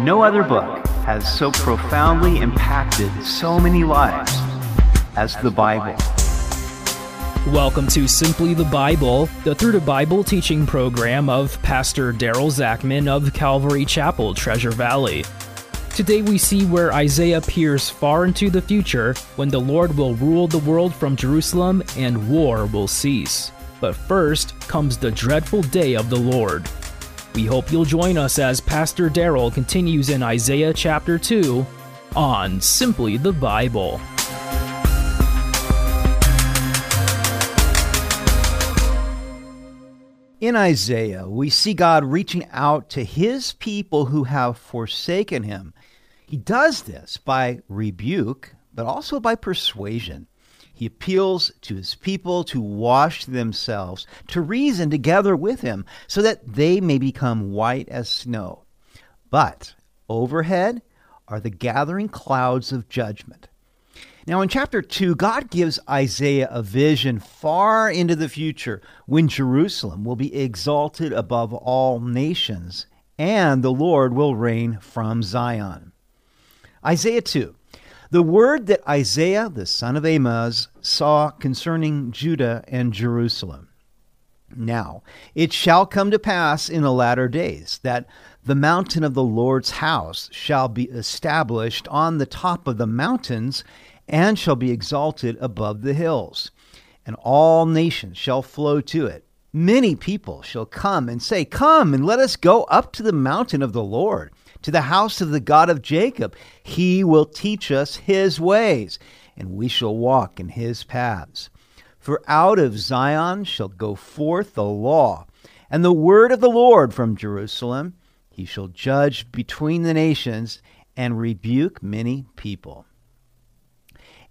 No other book has so profoundly impacted so many lives as the Bible. Welcome to Simply the Bible, the Through the Bible teaching program of Pastor Daryl Zachman of Calvary Chapel, Treasure Valley. Today we see where Isaiah peers far into the future when the Lord will rule the world from Jerusalem and war will cease. But first comes the dreadful day of the Lord. We hope you'll join us as Pastor Daryl continues in Isaiah chapter 2 on Simply the Bible. In Isaiah, we see God reaching out to his people who have forsaken him. He does this by rebuke, but also by persuasion. He appeals to his people to wash themselves, to reason together with him, so that they may become white as snow. But overhead are the gathering clouds of judgment. Now, in chapter 2, God gives Isaiah a vision far into the future when Jerusalem will be exalted above all nations and the Lord will reign from Zion. Isaiah 2. The word that Isaiah, the son of Amoz, saw concerning Judah and Jerusalem. Now, it shall come to pass in the latter days that the mountain of the Lord's house shall be established on the top of the mountains and shall be exalted above the hills, and all nations shall flow to it. Many people shall come and say, Come and let us go up to the mountain of the Lord, to the house of the God of Jacob. He will teach us his ways, and we shall walk in his paths. For out of Zion shall go forth the law, and the word of the Lord from Jerusalem. He shall judge between the nations and rebuke many people.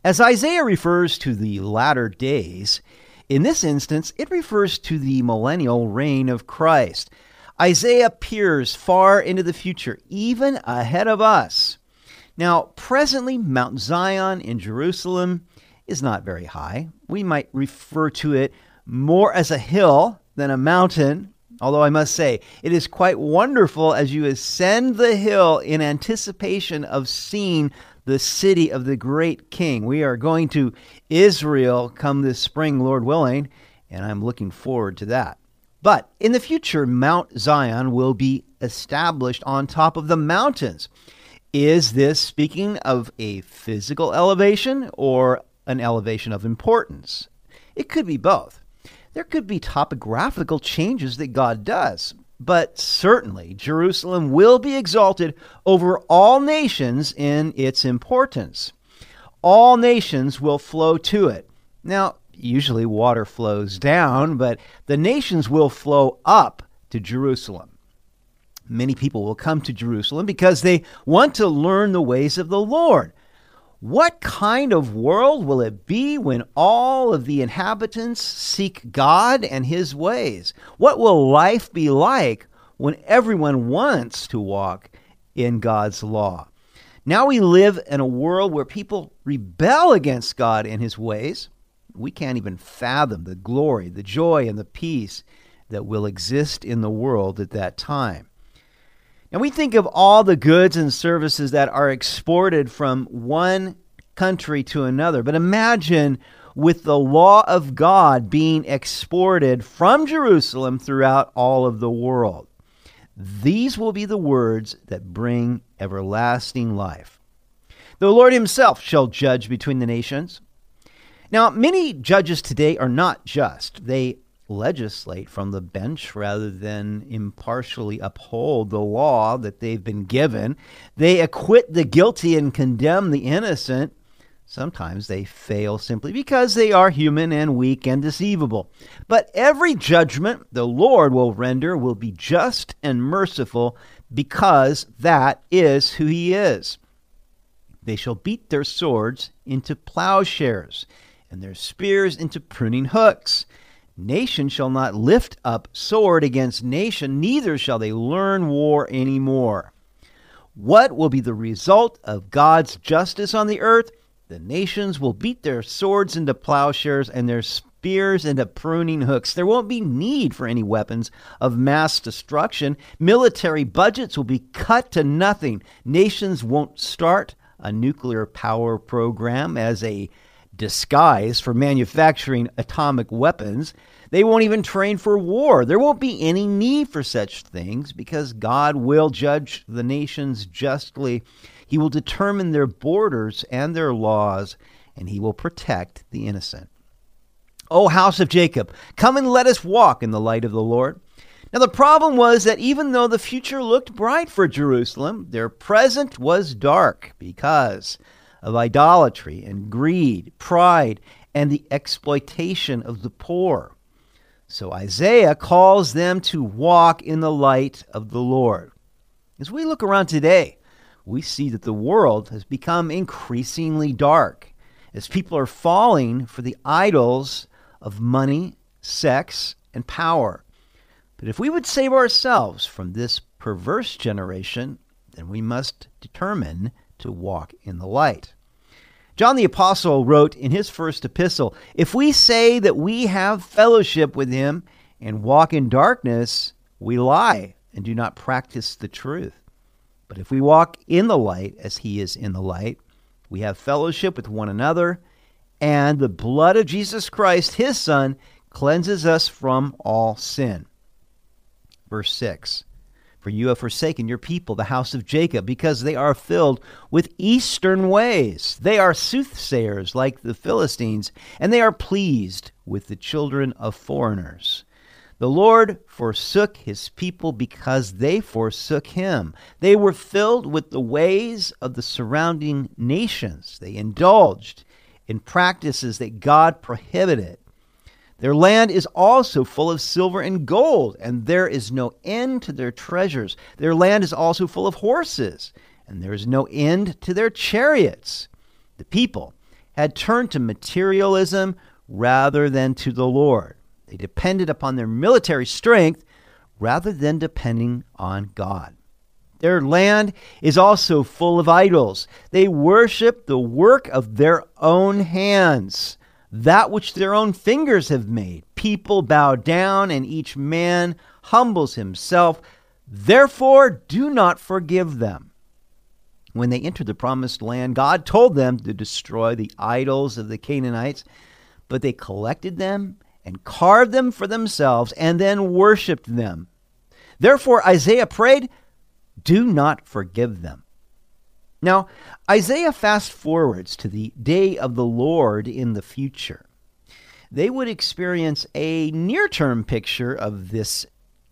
As Isaiah refers to the latter days, in this instance, it refers to the millennial reign of Christ. Isaiah peers far into the future, even ahead of us. Now, presently, Mount Zion in Jerusalem is not very high. We might refer to it more as a hill than a mountain, although I must say, it is quite wonderful as you ascend the hill in anticipation of seeing the city of the great king. We are going to Israel come this spring, Lord willing, and I'm looking forward to that. But in the future, Mount Zion will be established on top of the mountains. Is this speaking of a physical elevation or an elevation of importance? It could be both. There could be topographical changes that God does. But certainly, Jerusalem will be exalted over all nations in its importance. All nations will flow to it. Now, usually water flows down, but the nations will flow up to Jerusalem. Many people will come to Jerusalem because they want to learn the ways of the Lord. What kind of world will it be when all of the inhabitants seek God and His ways? What will life be like when everyone wants to walk in God's law? Now we live in a world where people rebel against God and His ways. We can't even fathom the glory, the joy, and the peace that will exist in the world at that time. And we think of all the goods and services that are exported from one country to another. But imagine with the law of God being exported from Jerusalem throughout all of the world. These will be the words that bring everlasting life. The Lord Himself shall judge between the nations. Now, many judges today are not just. They legislate from the bench rather than impartially uphold the law that they've been given. They acquit the guilty and condemn the innocent. Sometimes they fail simply because they are human and weak and deceivable. But every judgment the Lord will render will be just and merciful because that is who He is. They shall beat their swords into plowshares and their spears into pruning hooks. Nation shall not lift up sword against nation, neither shall they learn war any more. What will be the result of God's justice on the earth? The nations will beat their swords into plowshares and their spears into pruning hooks. There won't be need for any weapons of mass destruction. Military budgets will be cut to nothing. Nations won't start a nuclear power program as a disguise for manufacturing atomic weapons. They won't even train for war. There won't be any need for such things because God will judge the nations justly. He will determine their borders and their laws, and he will protect the innocent. O house of Jacob, come and let us walk in the light of the Lord. Now, the problem was that even though the future looked bright for Jerusalem, their present was dark because of idolatry and greed, pride, and the exploitation of the poor. So Isaiah calls them to walk in the light of the Lord. As we look around today, we see that the world has become increasingly dark as people are falling for the idols of money, sex, and power. But if we would save ourselves from this perverse generation, then we must determine to walk in the light. John the Apostle wrote in his first epistle If we say that we have fellowship with him and walk in darkness, we lie and do not practice the truth. But if we walk in the light as he is in the light, we have fellowship with one another, and the blood of Jesus Christ, his Son, cleanses us from all sin. Verse 6 For you have forsaken your people, the house of Jacob, because they are filled with eastern ways. They are soothsayers like the Philistines, and they are pleased with the children of foreigners. The Lord forsook his people because they forsook him. They were filled with the ways of the surrounding nations. They indulged in practices that God prohibited. Their land is also full of silver and gold, and there is no end to their treasures. Their land is also full of horses, and there is no end to their chariots. The people had turned to materialism rather than to the Lord. They depended upon their military strength rather than depending on God. Their land is also full of idols. They worship the work of their own hands, that which their own fingers have made. People bow down, and each man humbles himself. Therefore, do not forgive them. When they entered the promised land, God told them to destroy the idols of the Canaanites, but they collected them and carved them for themselves and then worshiped them. Therefore, Isaiah prayed, do not forgive them. Now, Isaiah fast forwards to the day of the Lord in the future. They would experience a near term picture of this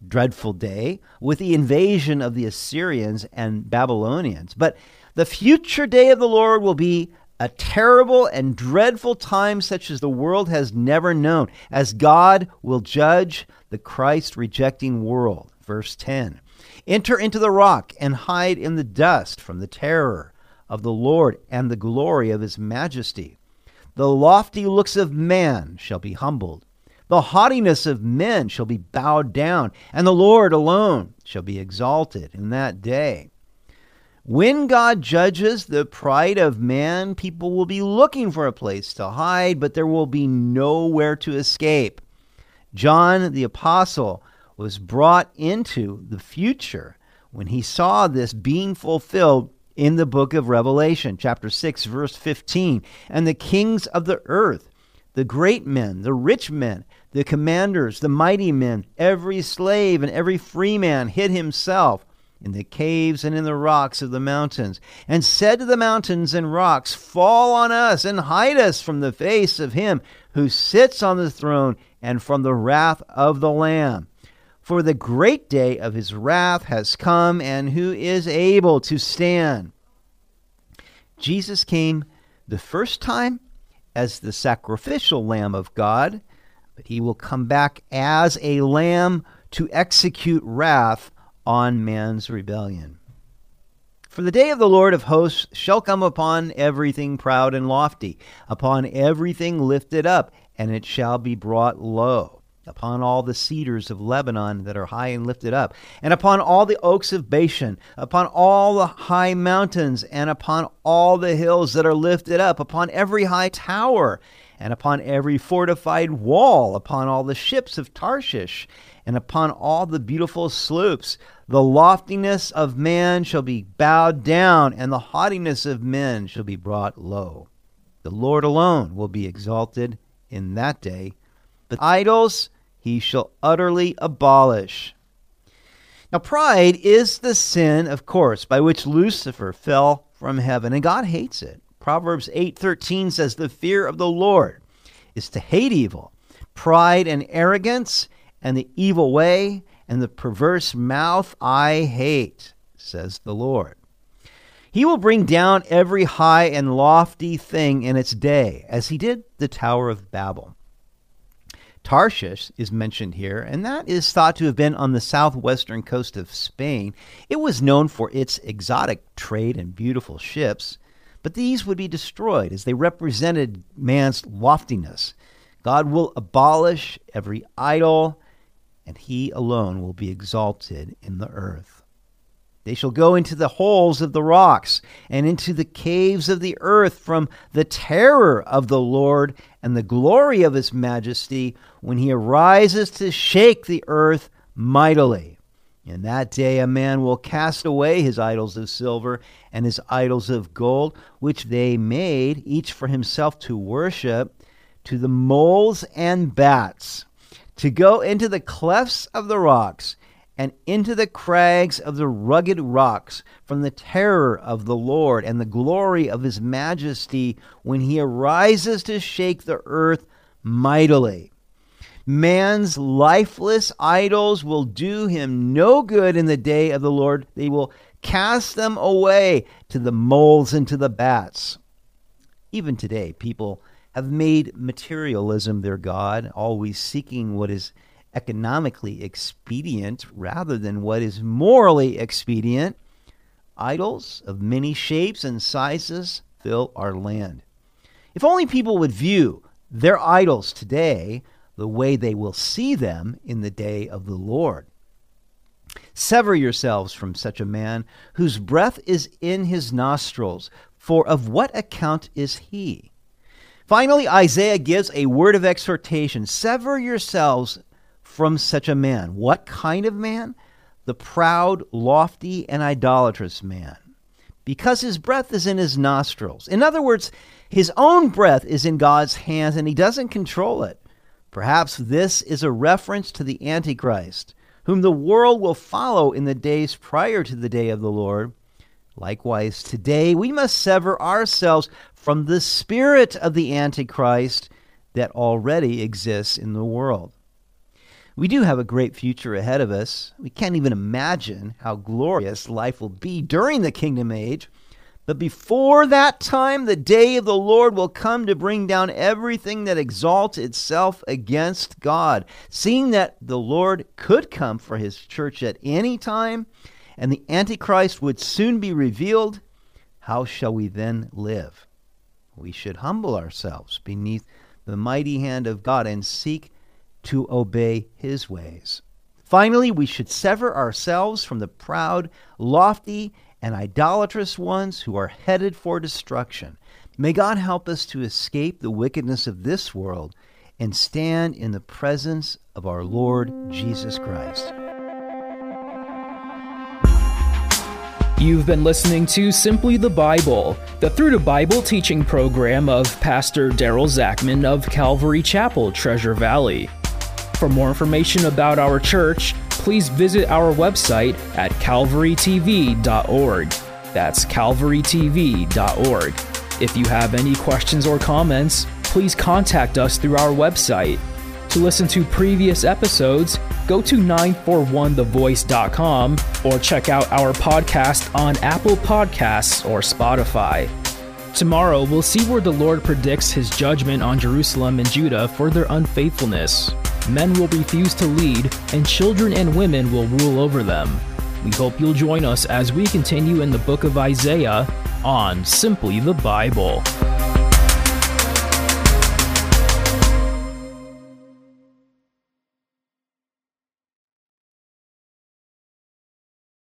dreadful day with the invasion of the Assyrians and Babylonians. But the future day of the Lord will be a terrible and dreadful time such as the world has never known, as God will judge the Christ rejecting world. Verse 10 Enter into the rock and hide in the dust from the terror of the Lord and the glory of his majesty. The lofty looks of man shall be humbled. The haughtiness of men shall be bowed down, and the Lord alone shall be exalted in that day. When God judges the pride of man, people will be looking for a place to hide, but there will be nowhere to escape. John the Apostle was brought into the future when he saw this being fulfilled in the book of Revelation, chapter 6, verse 15. And the kings of the earth, the great men, the rich men, the commanders, the mighty men, every slave and every free man hid himself in the caves and in the rocks of the mountains, and said to the mountains and rocks, Fall on us and hide us from the face of him who sits on the throne and from the wrath of the Lamb. For the great day of his wrath has come, and who is able to stand? Jesus came the first time as the sacrificial Lamb of God, but he will come back as a lamb to execute wrath on man's rebellion. For the day of the Lord of hosts shall come upon everything proud and lofty, upon everything lifted up, and it shall be brought low upon all the cedars of Lebanon that are high and lifted up, and upon all the oaks of Bashan, upon all the high mountains, and upon all the hills that are lifted up, upon every high tower, and upon every fortified wall, upon all the ships of Tarshish, and upon all the beautiful sloops. The loftiness of man shall be bowed down, and the haughtiness of men shall be brought low. The Lord alone will be exalted in that day. But idols he shall utterly abolish. Now, pride is the sin, of course, by which Lucifer fell from heaven, and God hates it. Proverbs 8:13 says, "The fear of the Lord is to hate evil, pride and arrogance, and the evil way, and the perverse mouth I hate," says the Lord. He will bring down every high and lofty thing in its day, as he did the Tower of Babel. Tarshish is mentioned here, and that is thought to have been on the southwestern coast of Spain. It was known for its exotic trade and beautiful ships, but these would be destroyed as they represented man's loftiness. God will abolish every idol, and he alone will be exalted in the earth. They shall go into the holes of the rocks and into the caves of the earth from the terror of the Lord and the glory of his majesty when he arises to shake the earth mightily. In that day a man will cast away his idols of silver and his idols of gold, which they made, each for himself to worship, to the moles and bats, to go into the clefts of the rocks and into the crags of the rugged rocks from the terror of the Lord and the glory of his majesty when he arises to shake the earth mightily. Man's lifeless idols will do him no good in the day of the Lord. They will cast them away to the moles and to the bats. Even today, people have made materialism their God, always seeking what is economically expedient rather than what is morally expedient. Idols of many shapes and sizes fill our land. If only people would view their idols today the way they will see them in the day of the Lord. Sever yourselves from such a man whose breath is in his nostrils, for of what account is he? Finally, Isaiah gives a word of exhortation Sever yourselves from such a man. What kind of man? The proud, lofty, and idolatrous man. Because his breath is in his nostrils. In other words, his own breath is in God's hands and he doesn't control it. Perhaps this is a reference to the Antichrist, whom the world will follow in the days prior to the day of the Lord. Likewise, today we must sever ourselves from the spirit of the Antichrist that already exists in the world. We do have a great future ahead of us. We can't even imagine how glorious life will be during the kingdom age. But before that time, the day of the Lord will come to bring down everything that exalts itself against God. Seeing that the Lord could come for his church at any time, and the Antichrist would soon be revealed, how shall we then live? We should humble ourselves beneath the mighty hand of God and seek to obey his ways. Finally, we should sever ourselves from the proud, lofty, and idolatrous ones who are headed for destruction. May God help us to escape the wickedness of this world and stand in the presence of our Lord Jesus Christ. You've been listening to Simply the Bible, the Through the Bible teaching program of Pastor Daryl Zachman of Calvary Chapel, Treasure Valley. For more information about our church, please visit our website at calvarytv.org. That's calvarytv.org. If you have any questions or comments, please contact us through our website. To listen to previous episodes, go to 941thevoice.com or check out our podcast on Apple Podcasts or Spotify. Tomorrow, we'll see where the Lord predicts his judgment on Jerusalem and Judah for their unfaithfulness men will refuse to lead, and children and women will rule over them. We hope you'll join us as we continue in the book of Isaiah on Simply the Bible.